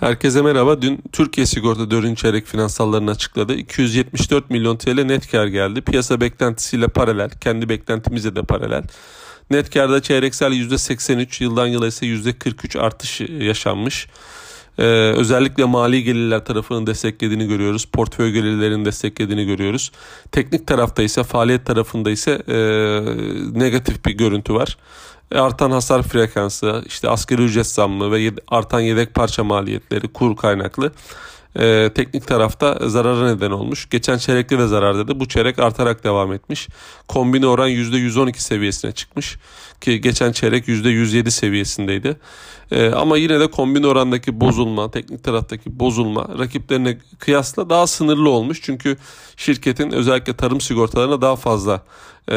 Herkese merhaba. Dün Türkiye Sigorta 4. çeyrek finansallarını açıkladı. 274 milyon TL net kar geldi. Piyasa beklentisiyle paralel, kendi beklentimize de paralel. Net karda çeyreksel %83, yıldan yıla ise %43 artış yaşanmış. Ee, özellikle mali gelirler tarafının desteklediğini görüyoruz. Portföy gelirlerinin desteklediğini görüyoruz. Teknik tarafta ise faaliyet tarafında ise e, negatif bir görüntü var. E, artan hasar frekansı, işte asgari ücret zammı ve artan yedek parça maliyetleri kur kaynaklı e, teknik tarafta zarara neden olmuş. Geçen çeyrekte de zarar dedi. Bu çeyrek artarak devam etmiş. Kombine oran %112 seviyesine çıkmış. Ki geçen çeyrek %107 seviyesindeydi. E, ama yine de kombine orandaki bozulma, teknik taraftaki bozulma rakiplerine kıyasla daha sınırlı olmuş. Çünkü şirketin özellikle tarım sigortalarına daha fazla e,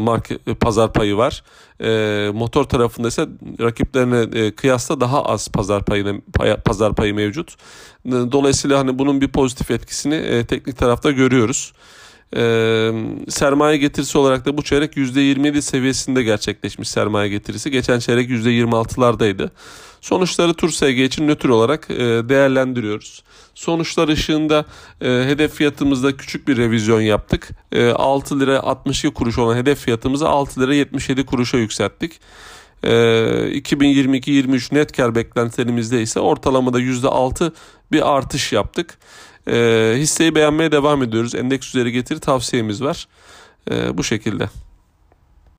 market, pazar payı var. E, motor tarafında ise rakiplerine e, kıyasla daha az pazar payı pazar payı mevcut. Dolayısıyla hani bunun bir pozitif etkisini e, teknik tarafta görüyoruz. E, sermaye getirisi olarak da bu çeyrek %27 seviyesinde gerçekleşmiş sermaye getirisi. Geçen çeyrek %26'lardaydı. Sonuçları tur SG için nötr olarak e, değerlendiriyoruz. Sonuçlar ışığında e, hedef fiyatımızda küçük bir revizyon yaptık. E, 6 lira 62 kuruş olan hedef fiyatımızı 6 lira 77 kuruşa yükselttik. 2022-23 net kar beklentilerimizde ise ortalamada %6 bir artış yaptık. Hisseyi beğenmeye devam ediyoruz. Endeks üzeri getiri tavsiyemiz var. Bu şekilde.